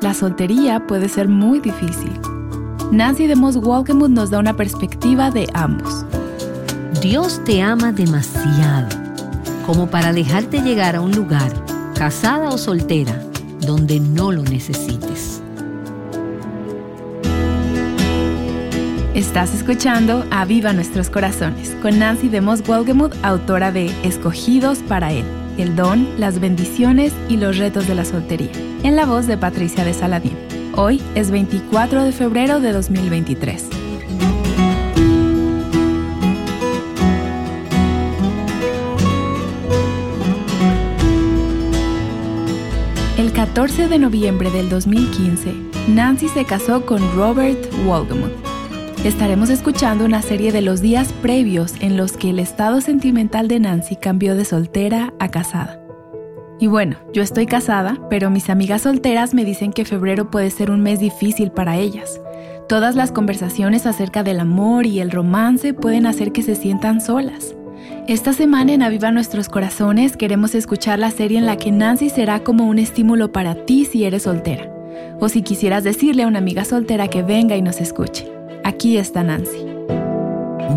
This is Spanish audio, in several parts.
La soltería puede ser muy difícil. Nancy de Moss Walkemuth nos da una perspectiva de ambos. Dios te ama demasiado como para dejarte llegar a un lugar, casada o soltera, donde no lo necesites. Estás escuchando A Viva Nuestros Corazones con Nancy de Moss Walkemuth, autora de Escogidos para Él, el don, las bendiciones y los retos de la soltería, en la voz de Patricia de Saladín. Hoy es 24 de febrero de 2023. El 14 de noviembre del 2015, Nancy se casó con Robert Waldemuth. Estaremos escuchando una serie de los días previos en los que el estado sentimental de Nancy cambió de soltera a casada. Y bueno, yo estoy casada, pero mis amigas solteras me dicen que febrero puede ser un mes difícil para ellas. Todas las conversaciones acerca del amor y el romance pueden hacer que se sientan solas. Esta semana en Aviva Nuestros Corazones queremos escuchar la serie en la que Nancy será como un estímulo para ti si eres soltera. O si quisieras decirle a una amiga soltera que venga y nos escuche. Aquí está Nancy.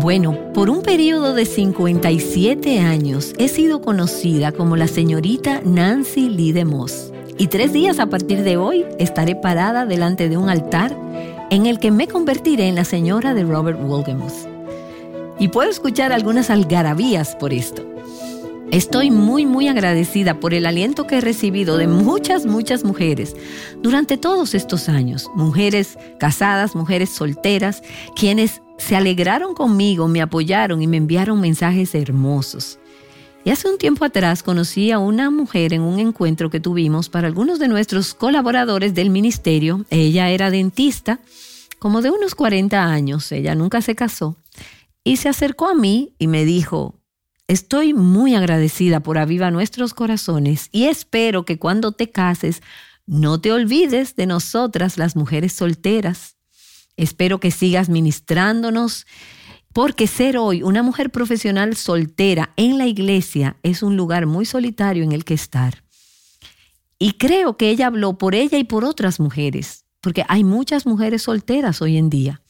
Bueno, por un periodo de 57 años he sido conocida como la señorita Nancy Lee de Moss. Y tres días a partir de hoy estaré parada delante de un altar en el que me convertiré en la señora de Robert Wolgemuth. Y puedo escuchar algunas algarabías por esto. Estoy muy, muy agradecida por el aliento que he recibido de muchas, muchas mujeres durante todos estos años. Mujeres casadas, mujeres solteras, quienes se alegraron conmigo, me apoyaron y me enviaron mensajes hermosos. Y hace un tiempo atrás conocí a una mujer en un encuentro que tuvimos para algunos de nuestros colaboradores del ministerio. Ella era dentista, como de unos 40 años, ella nunca se casó, y se acercó a mí y me dijo, estoy muy agradecida por Aviva Nuestros Corazones y espero que cuando te cases no te olvides de nosotras las mujeres solteras. Espero que sigas ministrándonos, porque ser hoy una mujer profesional soltera en la iglesia es un lugar muy solitario en el que estar. Y creo que ella habló por ella y por otras mujeres, porque hay muchas mujeres solteras hoy en día.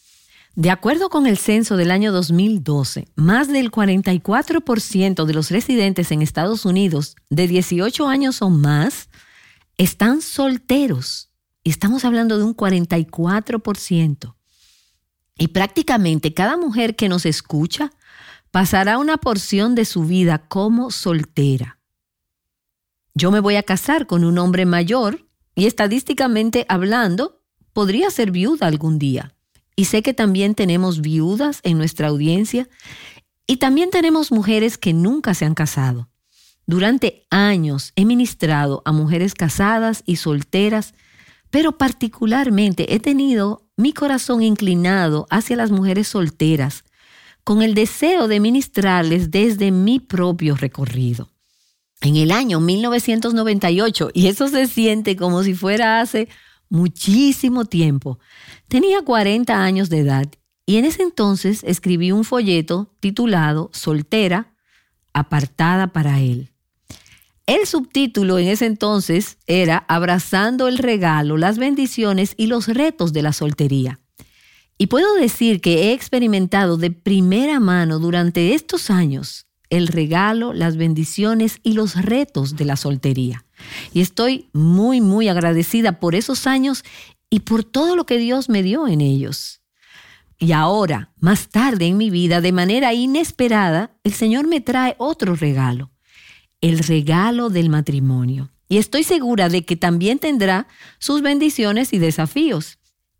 De acuerdo con el censo del año 2012, más del 44% de los residentes en Estados Unidos de 18 años o más están solteros. Estamos hablando de un 44%. Y prácticamente cada mujer que nos escucha pasará una porción de su vida como soltera. Yo me voy a casar con un hombre mayor y estadísticamente hablando, podría ser viuda algún día. Y sé que también tenemos viudas en nuestra audiencia y también tenemos mujeres que nunca se han casado. Durante años he ministrado a mujeres casadas y solteras pero particularmente he tenido mi corazón inclinado hacia las mujeres solteras, con el deseo de ministrarles desde mi propio recorrido. en el año 1998, y eso se siente como si fuera hace muchísimo tiempo. Tenía 40 años de edad y en ese entonces escribí un folleto titulado Soltera, apartada para él. El subtítulo en ese entonces era Abrazando el regalo, las bendiciones y los retos de la soltería. Y puedo decir que he experimentado de primera mano durante estos años el regalo, las bendiciones y los retos de la soltería. Y estoy muy, muy agradecida por esos años y por todo lo que Dios me dio en ellos. Y ahora, más tarde en mi vida, de manera inesperada, el Señor me trae otro regalo, el regalo del matrimonio. Y estoy segura de que también tendrá sus bendiciones y desafíos.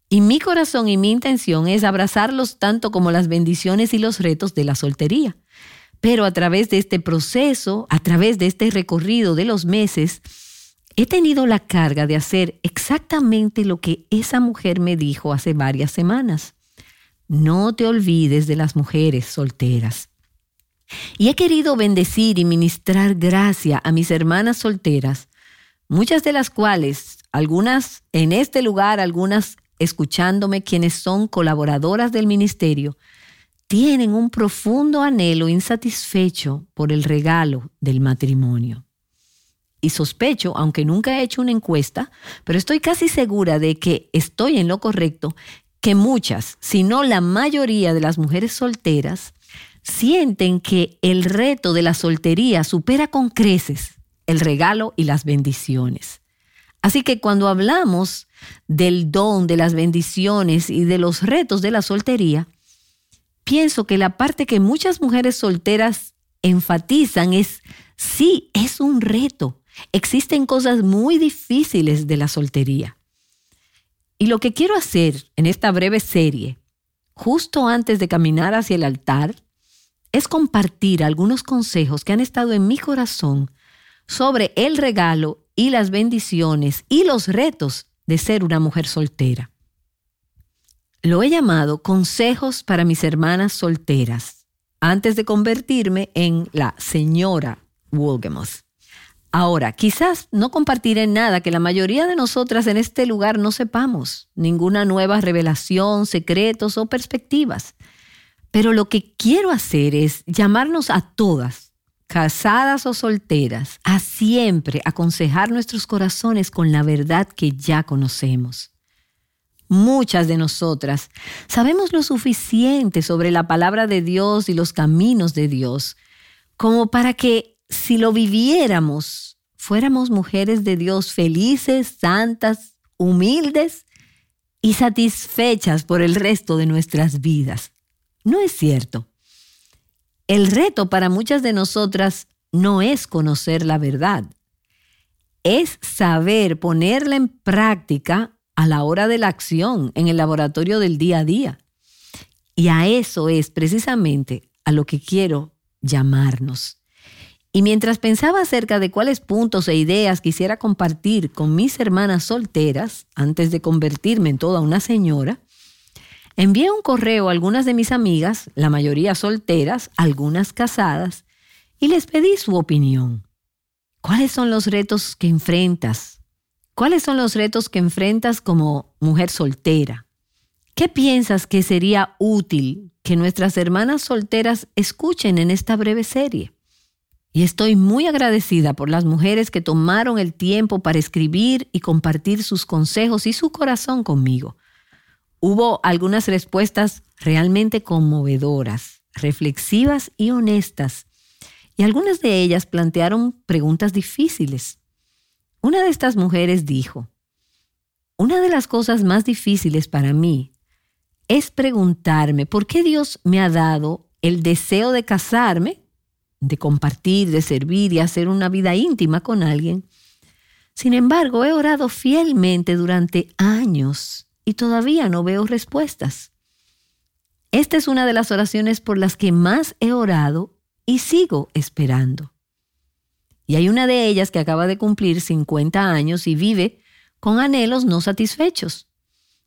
Y mi corazón y mi intención es abrazarlos tanto como las bendiciones y los retos de la soltería. Pero a través de este proceso, a través de este recorrido de los meses, he tenido la carga de hacer exactamente lo que esa mujer me dijo hace varias semanas. No te olvides de las mujeres solteras. Y he querido bendecir y ministrar gracia a mis hermanas solteras, muchas de las cuales, algunas en este lugar, algunas escuchándome, quienes son colaboradoras del ministerio, tienen un profundo anhelo insatisfecho por el regalo del matrimonio. Y sospecho, aunque nunca he hecho una encuesta, pero estoy casi segura de que estoy en lo correcto, que muchas, si no la mayoría de las mujeres solteras, sienten que el reto de la soltería supera con creces el regalo y las bendiciones. Así que cuando hablamos del don, de las bendiciones y de los retos de la soltería, pienso que la parte que muchas mujeres solteras enfatizan es, sí, es un reto. Existen cosas muy difíciles de la soltería. Y lo que quiero hacer en esta breve serie, justo antes de caminar hacia el altar, es compartir algunos consejos que han estado en mi corazón sobre el regalo y las bendiciones y los retos de ser una mujer soltera. Lo he llamado Consejos para mis hermanas solteras, antes de convertirme en la señora Wolgemuth. Ahora, quizás no compartiré nada que la mayoría de nosotras en este lugar no sepamos, ninguna nueva revelación, secretos o perspectivas. Pero lo que quiero hacer es llamarnos a todas, casadas o solteras, a siempre aconsejar nuestros corazones con la verdad que ya conocemos muchas de nosotras, sabemos lo suficiente sobre la palabra de Dios y los caminos de Dios, como para que si lo viviéramos, fuéramos mujeres de Dios felices, santas, humildes y satisfechas por el resto de nuestras vidas. ¿No es cierto? El reto para muchas de nosotras no es conocer la verdad, es saber ponerla en práctica a la hora de la acción, en el laboratorio del día a día. Y a eso es precisamente a lo que quiero llamarnos. Y mientras pensaba acerca de cuáles puntos e ideas quisiera compartir con mis hermanas solteras antes de convertirme en toda una señora, envié un correo a algunas de mis amigas, la mayoría solteras, algunas casadas, y les pedí su opinión. ¿Cuáles son los retos que enfrentas ¿Cuáles son los retos que enfrentas como mujer soltera? ¿Qué piensas que sería útil que nuestras hermanas solteras escuchen en esta breve serie? Y estoy muy agradecida por las mujeres que tomaron el tiempo para escribir y compartir sus consejos y su corazón conmigo. Hubo algunas respuestas realmente conmovedoras, reflexivas y honestas, y algunas de ellas plantearon preguntas difíciles. Una de estas mujeres dijo, una de las cosas más difíciles para mí es preguntarme por qué Dios me ha dado el deseo de casarme, de compartir, de servir y hacer una vida íntima con alguien. Sin embargo, he orado fielmente durante años y todavía no veo respuestas. Esta es una de las oraciones por las que más he orado y sigo esperando. Y hay una de ellas que acaba de cumplir 50 años y vive con anhelos no satisfechos.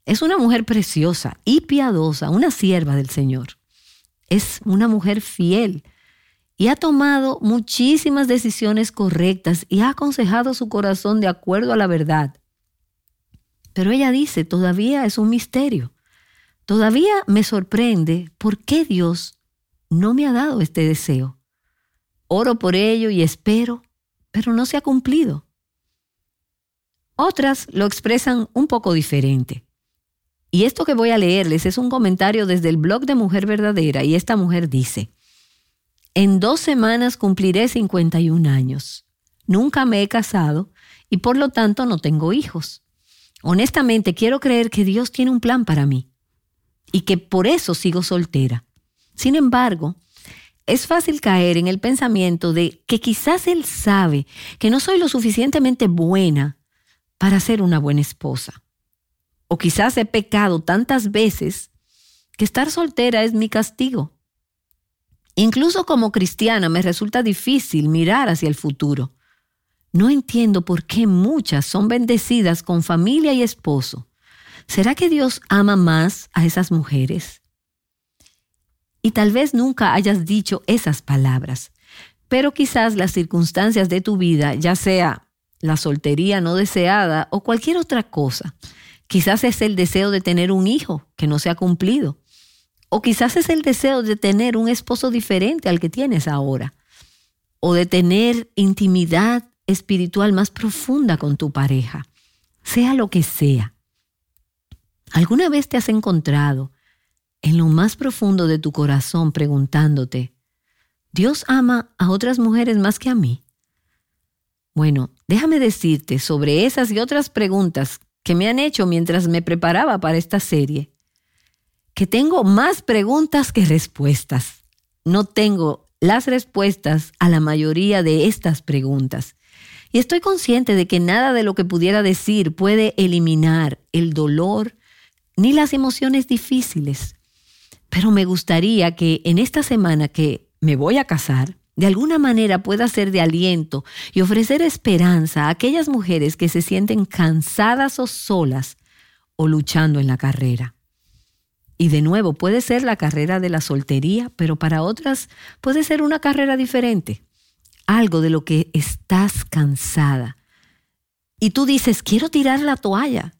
Es una mujer preciosa y piadosa, una sierva del Señor. Es una mujer fiel y ha tomado muchísimas decisiones correctas y ha aconsejado su corazón de acuerdo a la verdad. Pero ella dice, todavía es un misterio. Todavía me sorprende por qué Dios no me ha dado este deseo. Oro por ello y espero, pero no se ha cumplido. Otras lo expresan un poco diferente. Y esto que voy a leerles es un comentario desde el blog de Mujer Verdadera y esta mujer dice, en dos semanas cumpliré 51 años. Nunca me he casado y por lo tanto no tengo hijos. Honestamente quiero creer que Dios tiene un plan para mí y que por eso sigo soltera. Sin embargo, es fácil caer en el pensamiento de que quizás Él sabe que no soy lo suficientemente buena para ser una buena esposa. O quizás he pecado tantas veces que estar soltera es mi castigo. Incluso como cristiana me resulta difícil mirar hacia el futuro. No entiendo por qué muchas son bendecidas con familia y esposo. ¿Será que Dios ama más a esas mujeres? Y tal vez nunca hayas dicho esas palabras, pero quizás las circunstancias de tu vida, ya sea la soltería no deseada o cualquier otra cosa, quizás es el deseo de tener un hijo que no se ha cumplido o quizás es el deseo de tener un esposo diferente al que tienes ahora. O de tener intimidad espiritual más profunda con tu pareja. Sea lo que sea. ¿Alguna vez te has encontrado en lo más profundo de tu corazón preguntándote, ¿Dios ama a otras mujeres más que a mí? Bueno, déjame decirte sobre esas y otras preguntas que me han hecho mientras me preparaba para esta serie que tengo más preguntas que respuestas. No tengo las respuestas a la mayoría de estas preguntas. Y estoy consciente de que nada de lo que pudiera decir puede eliminar el dolor ni las emociones difíciles. Pero me gustaría que en esta semana que me voy a casar, de alguna manera pueda ser de aliento y ofrecer esperanza a aquellas mujeres que se sienten cansadas o solas o luchando en la carrera. Y de nuevo, puede ser la carrera de la soltería, pero para otras puede ser una carrera diferente. Algo de lo que estás cansada. Y tú dices, quiero tirar la toalla.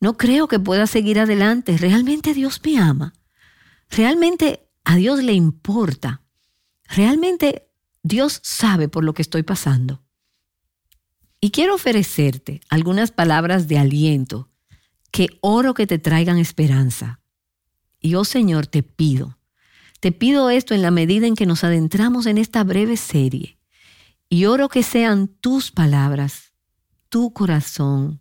No creo que pueda seguir adelante. Realmente Dios me ama. Realmente a Dios le importa. Realmente Dios sabe por lo que estoy pasando. Y quiero ofrecerte algunas palabras de aliento que oro que te traigan esperanza y oh Señor, te pido, te pido esto en la medida en que nos adentramos en esta breve serie. Y oro que sean tus palabras, tu corazón,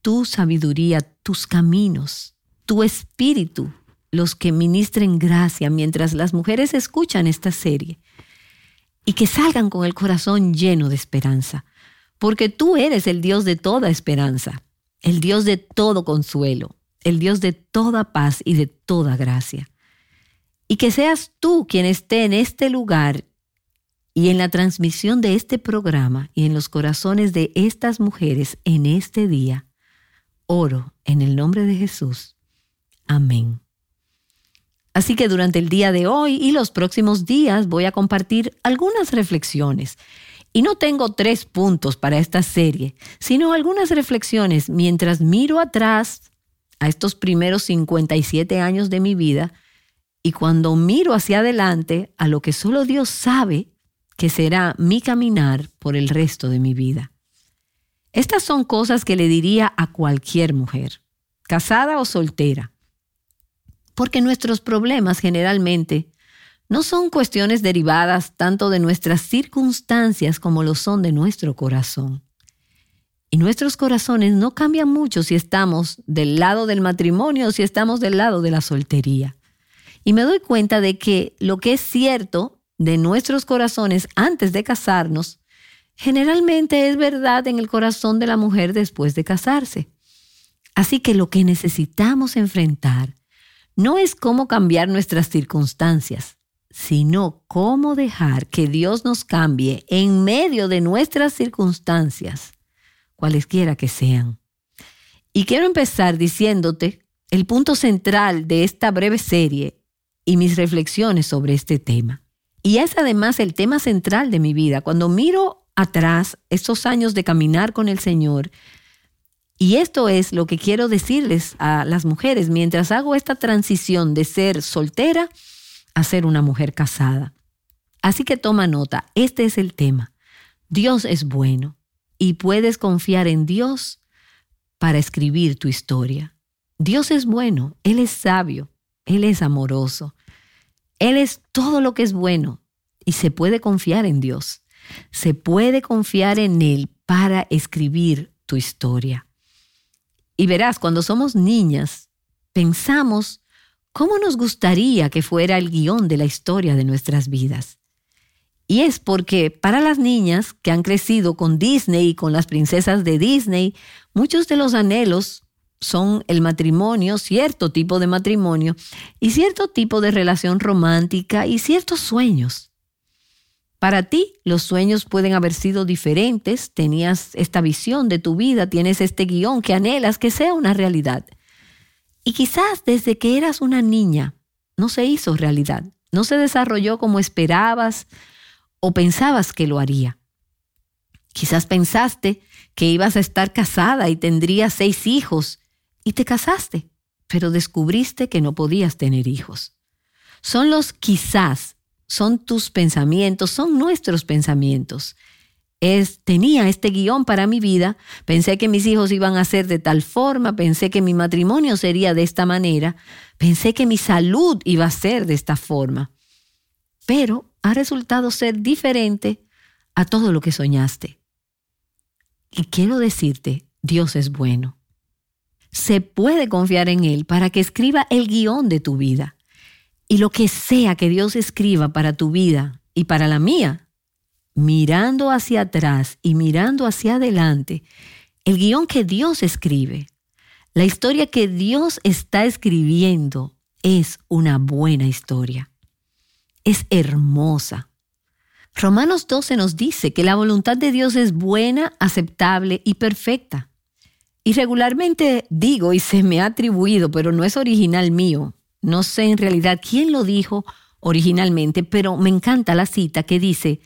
tu sabiduría, tus caminos, tu espíritu, los que ministren gracia mientras las mujeres escuchan esta serie. Y que salgan con el corazón lleno de esperanza, porque tú eres el Dios de toda esperanza, el Dios de todo consuelo, el Dios de toda paz y de toda gracia. Y que seas tú quien esté en este lugar y en la transmisión de este programa y en los corazones de estas mujeres en este día. Oro en el nombre de Jesús. Amén. Así que durante el día de hoy y los próximos días voy a compartir algunas reflexiones. Y no tengo tres puntos para esta serie, sino algunas reflexiones mientras miro atrás a estos primeros 57 años de mi vida y cuando miro hacia adelante a lo que solo Dios sabe que será mi caminar por el resto de mi vida. Estas son cosas que le diría a cualquier mujer, casada o soltera, porque nuestros problemas generalmente no son cuestiones derivadas tanto de nuestras circunstancias como lo son de nuestro corazón. Y nuestros corazones no cambian mucho si estamos del lado del matrimonio o si estamos del lado de la soltería. Y me doy cuenta de que lo que es cierto de nuestros corazones antes de casarnos, generalmente es verdad en el corazón de la mujer después de casarse. Así que lo que necesitamos enfrentar no es cómo cambiar nuestras circunstancias, sino cómo dejar que Dios nos cambie en medio de nuestras circunstancias cualesquiera que sean. Y quiero empezar diciéndote el punto central de esta breve serie y mis reflexiones sobre este tema. Y es además el tema central de mi vida. Cuando miro atrás estos años de caminar con el Señor, y esto es lo que quiero decirles a las mujeres mientras hago esta transición de ser soltera a ser una mujer casada. Así que toma nota, este es el tema. Dios es bueno y puedes confiar en Dios para escribir tu historia. Dios es bueno, Él es sabio, Él es amoroso, Él es todo lo que es bueno y se puede confiar en Dios. Se puede confiar en Él para escribir tu historia. Y verás, cuando somos niñas, pensamos cómo nos gustaría que fuera el guion de la historia de nuestras vidas. Y es porque para las niñas que han crecido con Disney y con las princesas de Disney, muchos de los anhelos son el matrimonio, cierto tipo de matrimonio y cierto tipo de relación romántica y ciertos sueños. Para ti, los sueños pueden haber sido diferentes, tenías esta visión de tu vida, tienes este guion que anhelas que sea una realidad. Y quizás desde que eras una niña no se hizo realidad, no se desarrolló como esperabas o pensabas que lo haría. Quizás pensaste que ibas a estar casada y tendrías seis hijos y te casaste, pero descubriste que no podías tener hijos. Son los quizás son tus pensamientos, son nuestros pensamientos. Es, tenía este guion para mi vida, pensé que mis hijos iban a ser de tal forma, pensé que mi matrimonio sería de esta manera, pensé que mi salud iba a ser de esta forma, pero ha resultado ser diferente a todo lo que soñaste. Y quiero decirte, Dios es bueno. Se puede confiar en Él para que escriba el guion de tu vida. Y lo que sea que Dios escriba para tu vida y para la mía, mirando hacia atrás y mirando hacia adelante, el guion que Dios escribe, la historia que Dios está escribiendo es una buena historia. Es hermosa. Romanos 12 nos dice que la voluntad de Dios es buena, aceptable y perfecta. Y regularmente digo y se me ha atribuido, pero no es original mío, no sé en realidad quién lo dijo originalmente, pero me encanta la cita que dice,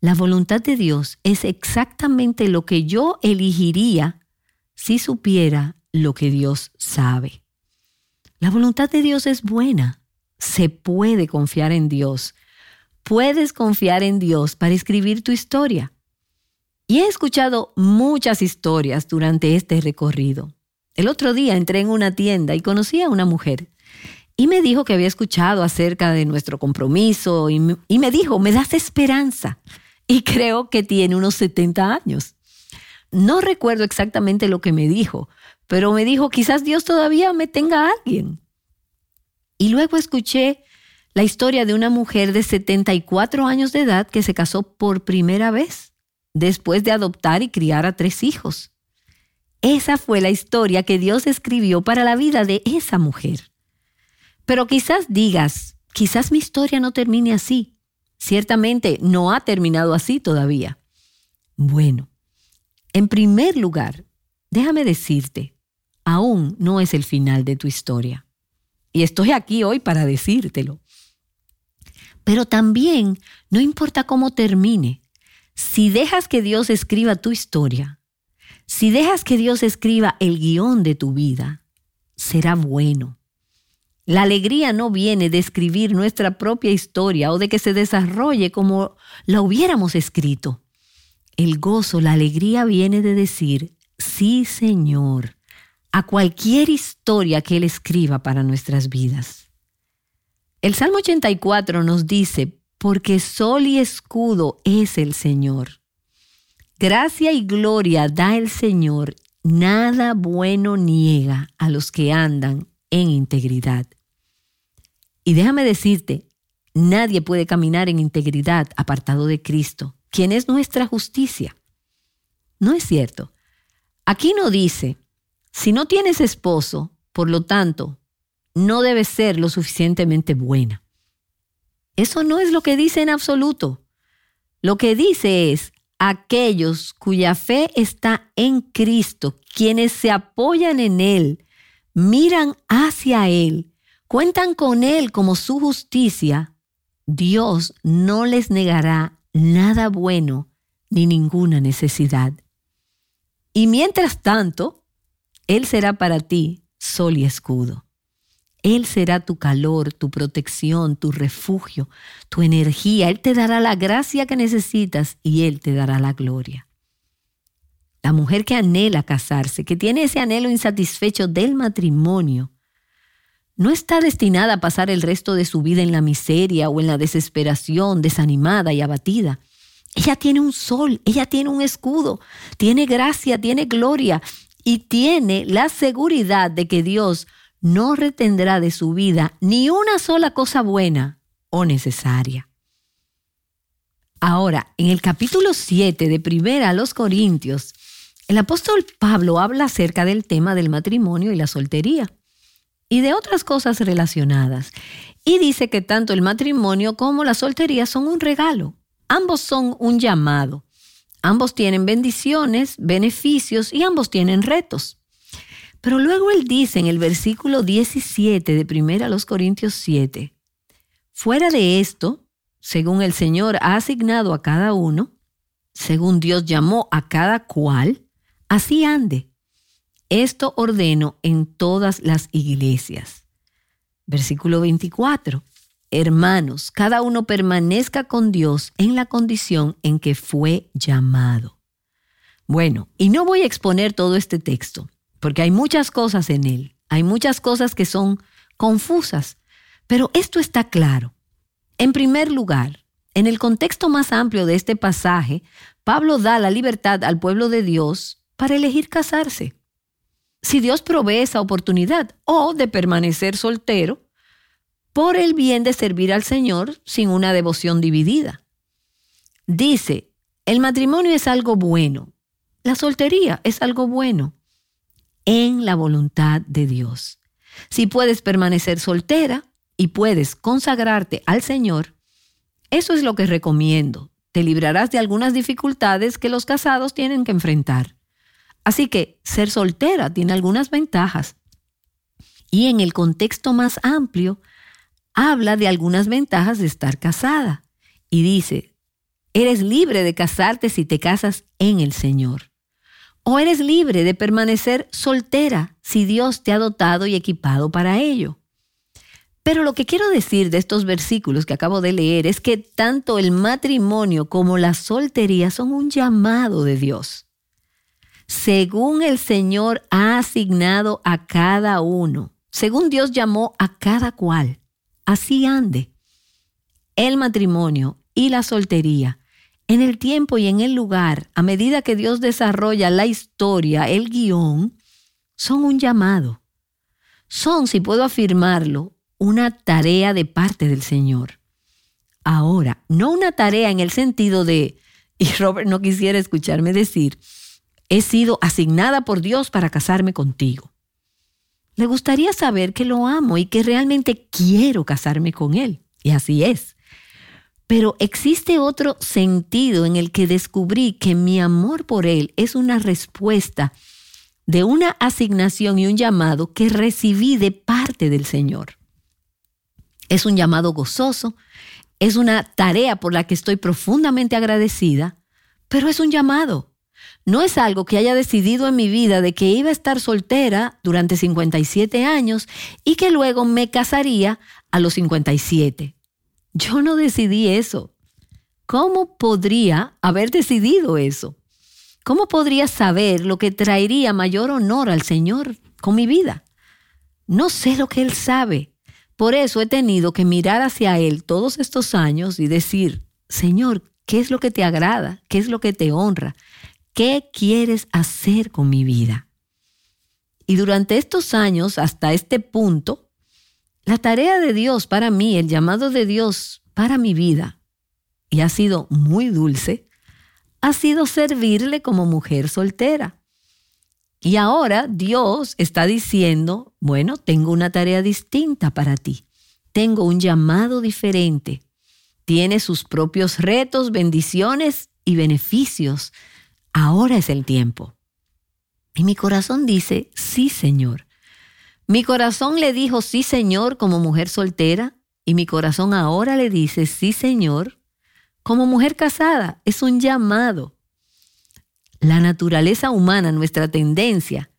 la voluntad de Dios es exactamente lo que yo elegiría si supiera lo que Dios sabe. La voluntad de Dios es buena. Se puede confiar en Dios. Puedes confiar en Dios para escribir tu historia. Y he escuchado muchas historias durante este recorrido. El otro día entré en una tienda y conocí a una mujer y me dijo que había escuchado acerca de nuestro compromiso y, me dijo, me das esperanza. Y creo que tiene unos 70 años. No recuerdo exactamente lo que me dijo, pero me dijo, quizás Dios todavía me tenga a alguien. Y luego escuché la historia de una mujer de 74 años de edad que se casó por primera vez, después de adoptar y criar a tres hijos. Esa fue la historia que Dios escribió para la vida de esa mujer. Pero quizás digas, quizás mi historia no termine así. Ciertamente no ha terminado así todavía. Bueno, en primer lugar, déjame decirte, aún no es el final de tu historia. Y estoy aquí hoy para decírtelo. Pero también, no importa cómo termine, si dejas que Dios escriba tu historia, si dejas que Dios escriba el guion de tu vida, será bueno. La alegría no viene de escribir nuestra propia historia o de que se desarrolle como la hubiéramos escrito. El gozo, la alegría viene de decir, sí Señor, a cualquier historia que Él escriba para nuestras vidas. El Salmo 84 nos dice, porque sol y escudo es el Señor. Gracia y gloria da el Señor, nada bueno niega a los que andan en integridad. Y déjame decirte, nadie puede caminar en integridad apartado de Cristo, quien es nuestra justicia. No es cierto. Aquí no dice, si no tienes esposo, por lo tanto, no debes ser lo suficientemente buena. Eso no es lo que dice en absoluto. Lo que dice es, aquellos cuya fe está en Cristo, quienes se apoyan en Él, miran hacia Él, cuentan con Él como su justicia, Dios no les negará nada bueno ni ninguna necesidad. Y mientras tanto, Él será para ti sol y escudo. Él será tu calor, tu protección, tu refugio, tu energía. Él te dará la gracia que necesitas y Él te dará la gloria. La mujer que anhela casarse, que tiene ese anhelo insatisfecho del matrimonio, no está destinada a pasar el resto de su vida en la miseria o en la desesperación, desanimada y abatida. Ella tiene un sol, ella tiene un escudo, tiene gracia, tiene gloria y tiene la seguridad de que Dios no retendrá de su vida ni una sola cosa buena o necesaria. Ahora, en el capítulo 7 de Primera a los Corintios, el apóstol Pablo habla acerca del tema del matrimonio y la soltería y de otras cosas relacionadas. Y dice que tanto el matrimonio como la soltería son un regalo. Ambos son un llamado. Ambos tienen bendiciones, beneficios y ambos tienen retos. Pero luego él dice en el versículo 17 de 1 a los Corintios 7, fuera de esto, según el Señor ha asignado a cada uno, según Dios llamó a cada cual, así ande. Esto ordeno en todas las iglesias. Versículo 24. Hermanos, cada uno permanezca con Dios en la condición en que fue llamado. Bueno, y no voy a exponer todo este texto, porque hay muchas cosas en él, hay muchas cosas que son confusas, pero esto está claro. En primer lugar, en el contexto más amplio de este pasaje, Pablo da la libertad al pueblo de Dios para elegir casarse. Si Dios provee esa oportunidad o de permanecer soltero por el bien de servir al Señor sin una devoción dividida. Dice, el matrimonio es algo bueno, la soltería es algo bueno en la voluntad de Dios. Si puedes permanecer soltera y puedes consagrarte al Señor, eso es lo que recomiendo. Te librarás de algunas dificultades que los casados tienen que enfrentar. Así que ser soltera tiene algunas ventajas. Y en el contexto más amplio, habla de algunas ventajas de estar casada. Y dice, eres libre de casarte si te casas en el Señor. O eres libre de permanecer soltera si Dios te ha dotado y equipado para ello. Pero lo que quiero decir de estos versículos que acabo de leer es que tanto el matrimonio como la soltería son un llamado de Dios. Según el Señor ha asignado a cada uno, según Dios llamó a cada cual, así ande. El matrimonio y la soltería en el tiempo y en el lugar, a medida que Dios desarrolla la historia, el guion, son un llamado. Son, si puedo afirmarlo, una tarea de parte del Señor. Ahora, no una tarea en el sentido de, y Robert no quisiera escucharme decir, he sido asignada por Dios para casarme contigo. Le gustaría saber que lo amo y que realmente quiero casarme con Él. Y así es. Pero existe otro sentido en el que descubrí que mi amor por Él es una respuesta de una asignación y un llamado que recibí de parte del Señor. Es un llamado gozoso, es una tarea por la que estoy profundamente agradecida, pero es un llamado. No es algo que haya decidido en mi vida de que iba a estar soltera durante 57 años y que luego me casaría a los 57. Yo no decidí eso. ¿Cómo podría haber decidido eso? ¿Cómo podría saber lo que traería mayor honor al Señor con mi vida? No sé lo que Él sabe. Por eso he tenido que mirar hacia Él todos estos años y decir, Señor, ¿qué es lo que te agrada? ¿Qué es lo que te honra? ¿Qué quieres hacer con mi vida? Y durante estos años, hasta este punto, la tarea de Dios para mí, el llamado de Dios para mi vida, y ha sido muy dulce, ha sido servirle como mujer soltera. Y ahora Dios está diciendo, bueno, tengo una tarea distinta para ti, tengo un llamado diferente, tiene sus propios retos, bendiciones y beneficios. Ahora es el tiempo. Y mi corazón dice, sí, Señor, mi corazón le dijo sí, Señor, como mujer soltera, y mi corazón ahora le dice, sí Señor, como mujer casada, es un llamado. La naturaleza humana, nuestra tendencia,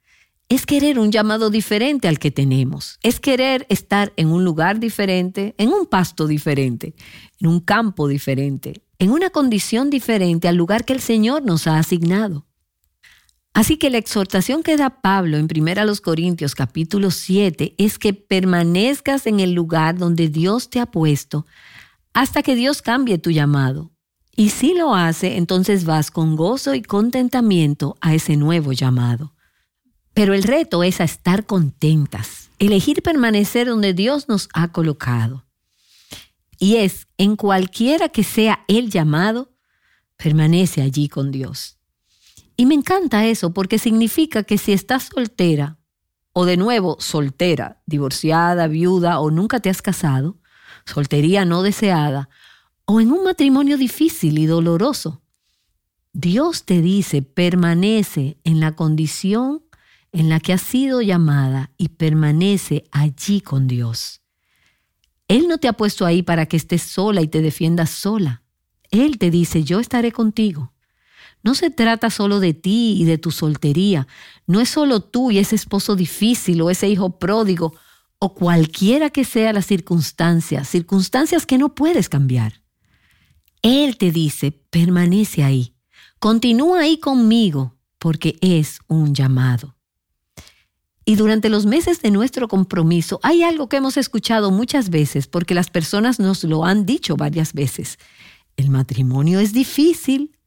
es querer un llamado diferente al que tenemos. Es querer estar en un lugar diferente, en un pasto diferente, en un campo diferente, en una condición diferente al lugar que el Señor nos ha asignado. Así que la exhortación que da Pablo en 1 Corintios capítulo 7 es que permanezcas en el lugar donde Dios te ha puesto hasta que Dios cambie tu llamado. Y si lo hace, entonces vas con gozo y contentamiento a ese nuevo llamado. Pero el reto es a estar contentas, elegir permanecer donde Dios nos ha colocado. Y es, en cualquiera que sea el llamado, permanece allí con Dios. Y me encanta eso porque significa que si estás soltera, o de nuevo soltera, divorciada, viuda o nunca te has casado, soltería no deseada, o en un matrimonio difícil y doloroso, Dios te dice, permanece en la condición en la que has sido llamada y permanece allí con Dios. Él no te ha puesto ahí para que estés sola y te defiendas sola. Él te dice, yo estaré contigo. No se trata solo de ti y de tu soltería. No es solo tú y ese esposo difícil o ese hijo pródigo o cualquiera que sea la circunstancia, circunstancias que no puedes cambiar. Él te dice, permanece ahí, continúa ahí conmigo, porque es un llamado. Y durante los meses de nuestro compromiso hay algo que hemos escuchado muchas veces, porque las personas nos lo han dicho varias veces. El matrimonio es difícil,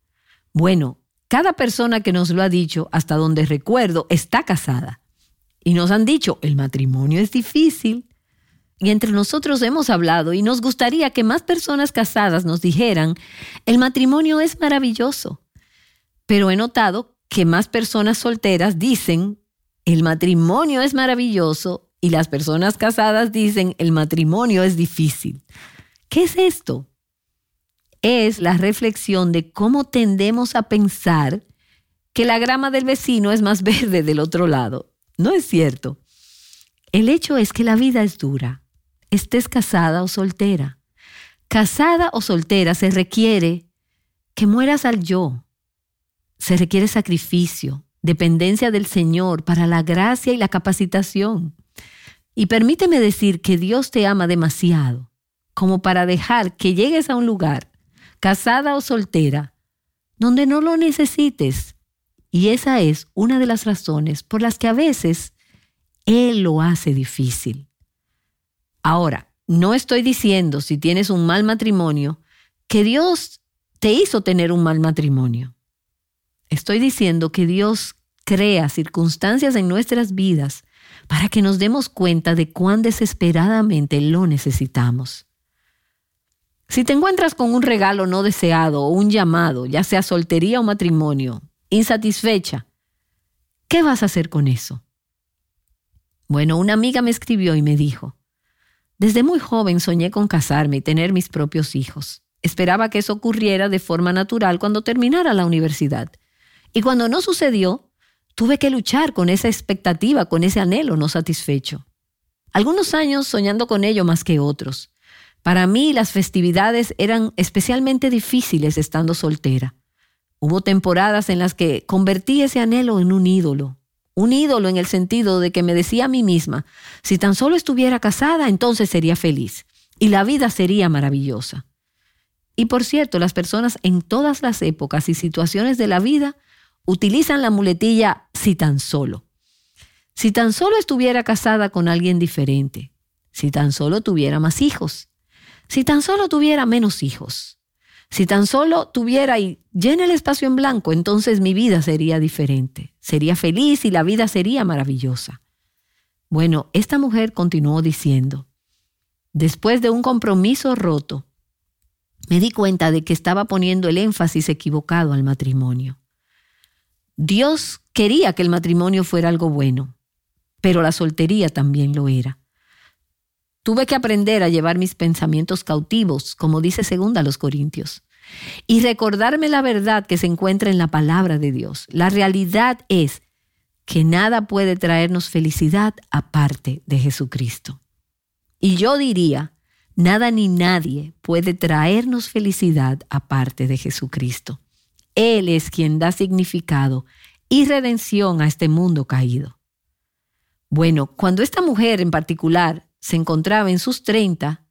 bueno, cada persona que nos lo ha dicho, hasta donde recuerdo, está casada. Y nos han dicho, el matrimonio es difícil. Y entre nosotros hemos hablado y nos gustaría que más personas casadas nos dijeran, el matrimonio es maravilloso. Pero he notado que más personas solteras dicen, el matrimonio es maravilloso y las personas casadas dicen, el matrimonio es difícil. ¿Qué es esto? es la reflexión de cómo tendemos a pensar que la grama del vecino es más verde del otro lado. No es cierto. El hecho es que la vida es dura, estés casada o soltera. Casada o soltera se requiere que mueras al yo. Se requiere sacrificio, dependencia del Señor para la gracia y la capacitación. Y permíteme decir que Dios te ama demasiado como para dejar que llegues a un lugar casada o soltera, donde no lo necesites. Y esa es una de las razones por las que a veces Él lo hace difícil. Ahora, no estoy diciendo si tienes un mal matrimonio que Dios te hizo tener un mal matrimonio. Estoy diciendo que Dios crea circunstancias en nuestras vidas para que nos demos cuenta de cuán desesperadamente lo necesitamos. Si te encuentras con un regalo no deseado o un llamado, ya sea soltería o matrimonio, insatisfecha, ¿qué vas a hacer con eso? Bueno, una amiga me escribió y me dijo, desde muy joven soñé con casarme y tener mis propios hijos. Esperaba que eso ocurriera de forma natural cuando terminara la universidad. Y cuando no sucedió, tuve que luchar con esa expectativa, con ese anhelo no satisfecho. Algunos años soñando con ello más que otros. Para mí las festividades eran especialmente difíciles estando soltera. Hubo temporadas en las que convertí ese anhelo en un ídolo. Un ídolo en el sentido de que me decía a mí misma, si tan solo estuviera casada, entonces sería feliz y la vida sería maravillosa. Y por cierto, las personas en todas las épocas y situaciones de la vida utilizan la muletilla si tan solo. Si tan solo estuviera casada con alguien diferente, si tan solo tuviera más hijos, si tan solo tuviera menos hijos, si tan solo tuviera y llena el espacio en blanco, entonces mi vida sería diferente, sería feliz y la vida sería maravillosa. Bueno, esta mujer continuó diciendo, después de un compromiso roto, me di cuenta de que estaba poniendo el énfasis equivocado al matrimonio. Dios quería que el matrimonio fuera algo bueno, pero la soltería también lo era. Tuve que aprender a llevar mis pensamientos cautivos, como dice segunda los Corintios, y recordarme la verdad que se encuentra en la palabra de Dios. La realidad es que nada puede traernos felicidad aparte de Jesucristo. Y yo diría, Nada ni nadie puede traernos felicidad aparte de Jesucristo. Él es quien da significado y redención a este mundo caído. Bueno, cuando esta mujer en particular se encontraba en sus 30,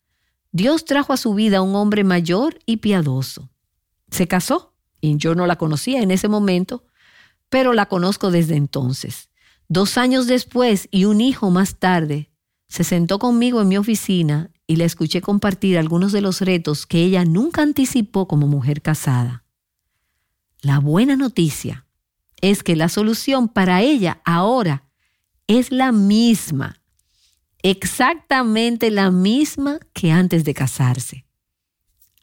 Dios trajo a su vida a un hombre mayor y piadoso. Se casó y yo no la conocía en ese momento, pero la conozco desde entonces. Dos años después y un hijo más tarde, se sentó conmigo en mi oficina y la escuché compartir algunos de los retos que ella nunca anticipó como mujer casada. La buena noticia es que la solución para ella ahora es la misma, exactamente la misma que antes de casarse.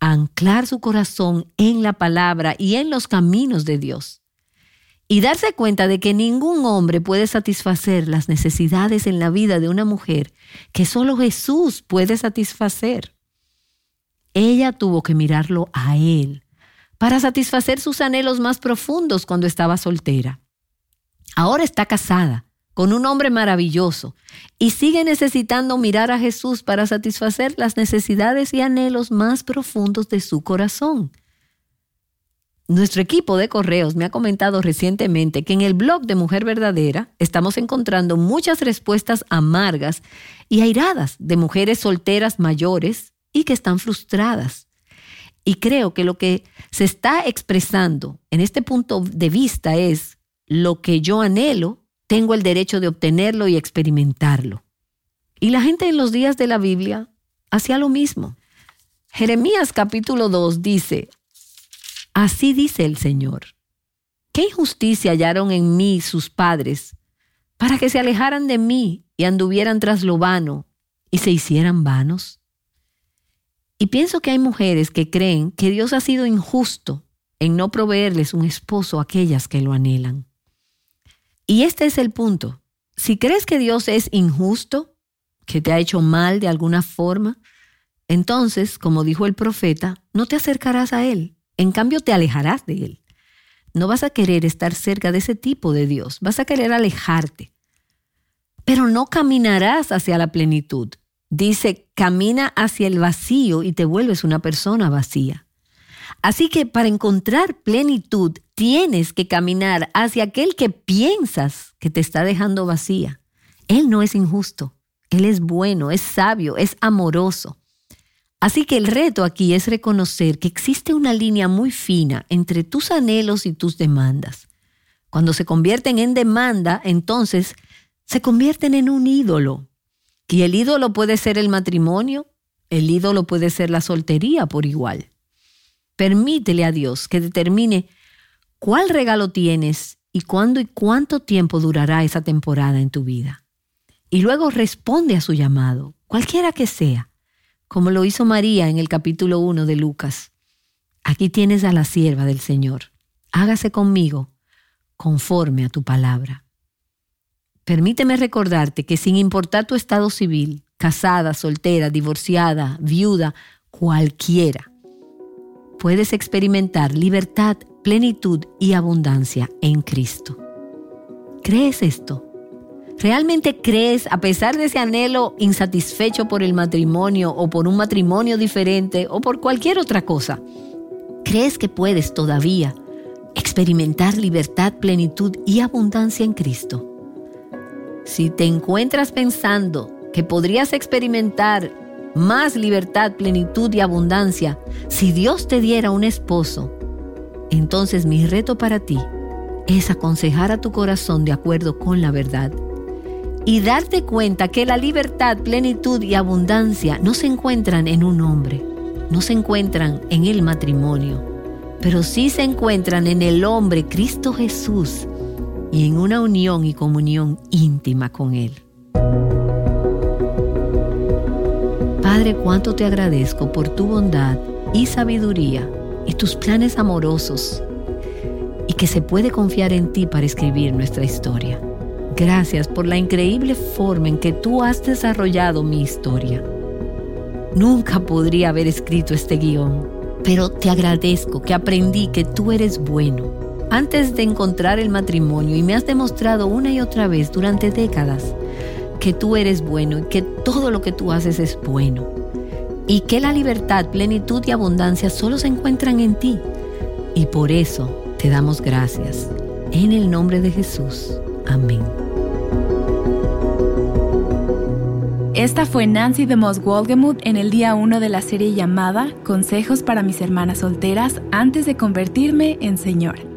Anclar su corazón en la palabra y en los caminos de Dios. Y darse cuenta de que ningún hombre puede satisfacer las necesidades en la vida de una mujer que solo Jesús puede satisfacer. Ella tuvo que mirarlo a Él para satisfacer sus anhelos más profundos cuando estaba soltera. Ahora está casada con un hombre maravilloso y sigue necesitando mirar a Jesús para satisfacer las necesidades y anhelos más profundos de su corazón. Nuestro equipo de correos me ha comentado recientemente que en el blog de Mujer Verdadera estamos encontrando muchas respuestas amargas y airadas de mujeres solteras mayores y que están frustradas. Y creo que lo que se está expresando en este punto de vista es lo que yo anhelo, tengo el derecho de obtenerlo y experimentarlo. Y la gente en los días de la Biblia hacía lo mismo. Jeremías capítulo 2 dice, Así dice el Señor. ¿Qué injusticia hallaron en mí sus padres para que se alejaran de mí y anduvieran tras lo vano y se hicieran vanos? Y pienso que hay mujeres que creen que Dios ha sido injusto en no proveerles un esposo a aquellas que lo anhelan. Y este es el punto. Si crees que Dios es injusto, que te ha hecho mal de alguna forma, entonces, como dijo el profeta, no te acercarás a Él. En cambio, te alejarás de Él. No vas a querer estar cerca de ese tipo de Dios. Vas a querer alejarte. Pero no caminarás hacia la plenitud. Dice, camina hacia el vacío y te vuelves una persona vacía. Así que para encontrar plenitud tienes que caminar hacia aquel que piensas que te está dejando vacía. Él no es injusto, Él es bueno, es sabio, es amoroso. Así que el reto aquí es reconocer que existe una línea muy fina entre tus anhelos y tus demandas. Cuando se convierten en demanda, entonces se convierten en un ídolo y el ídolo puede ser el matrimonio, el ídolo puede ser la soltería por igual. Permítele a Dios que determine cuál regalo tienes y cuándo y cuánto tiempo durará esa temporada en tu vida. Y luego responde a su llamado, cualquiera que sea, como lo hizo María en el capítulo 1 de Lucas. Aquí tienes a la sierva del Señor. Hágase conmigo conforme a tu palabra. Permíteme recordarte que sin importar tu estado civil, casada, soltera, divorciada, viuda, cualquiera, puedes experimentar libertad, plenitud y abundancia en Cristo. ¿Crees esto? ¿Realmente crees, a pesar de ese anhelo insatisfecho por el matrimonio o por un matrimonio diferente o por cualquier otra cosa? ¿Crees que puedes todavía experimentar libertad, plenitud y abundancia en Cristo? Si te encuentras pensando que podrías experimentar más libertad, plenitud y abundancia si Dios te diera un esposo, entonces mi reto para ti es aconsejar a tu corazón de acuerdo con la verdad y darte cuenta que la libertad, plenitud y abundancia no se encuentran en un hombre, no se encuentran en el matrimonio, pero sí se encuentran en el hombre Cristo Jesús y en una unión y comunión íntima con Él. Padre, cuánto te agradezco por tu bondad y sabiduría y tus planes amorosos y que se puede confiar en ti para escribir nuestra historia. Gracias por la increíble forma en que tú has desarrollado mi historia. Nunca podría haber escrito este guion, pero te agradezco que aprendí que tú eres bueno antes de encontrar el matrimonio y me has demostrado una y otra vez durante décadas que tú eres bueno y que todo lo que tú haces es bueno. y que la libertad, plenitud y abundancia solo se encuentran en ti. Y por eso te damos gracias. En el nombre de Jesús. Amén. Esta fue Nancy de Moss Wolgemuth en el día 1 de la serie llamada Consejos para mis hermanas solteras antes de convertirme en Señor.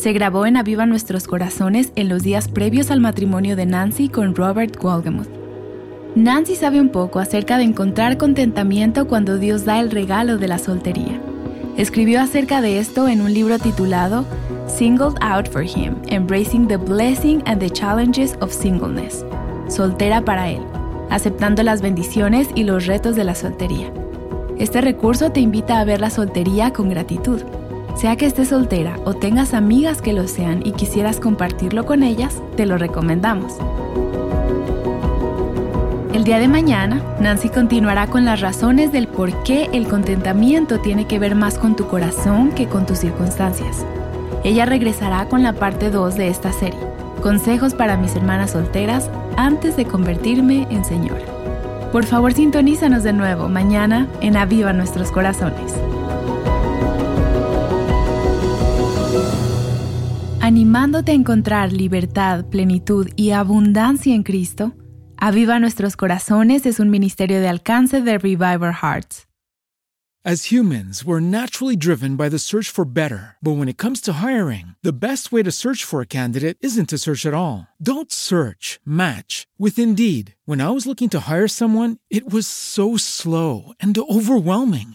Se grabó en Aviva Nuestros Corazones en los días previos al matrimonio de Nancy con Robert Wolgemuth. Nancy sabe un poco acerca de encontrar contentamiento cuando Dios da el regalo de la soltería. Escribió acerca de esto en un libro titulado Singled Out for Him, Embracing the Blessing and the Challenges of Singleness, soltera para Él, aceptando las bendiciones y los retos de la soltería. Este recurso te invita a ver la soltería con gratitud. Sea que estés soltera o tengas amigas que lo sean y quisieras compartirlo con ellas, te lo recomendamos. El día de mañana, Nancy continuará con las razones del por qué el contentamiento tiene que ver más con tu corazón que con tus circunstancias. Ella regresará con la parte 2 de esta serie, Consejos para mis hermanas solteras antes de convertirme en Señor. Por favor, sintonízanos de nuevo mañana en Aviva Nuestros Corazones. Animándote a encontrar libertad, plenitud y abundancia en Cristo, Aviva Nuestros Corazones es un ministerio de alcance de Reviver Hearts. As humans, we're naturally driven by the search for better. But when it comes to hiring, the best way to search for a candidate isn't to search at all. Don't search, match with Indeed. When I was looking to hire someone, it was so slow and overwhelming.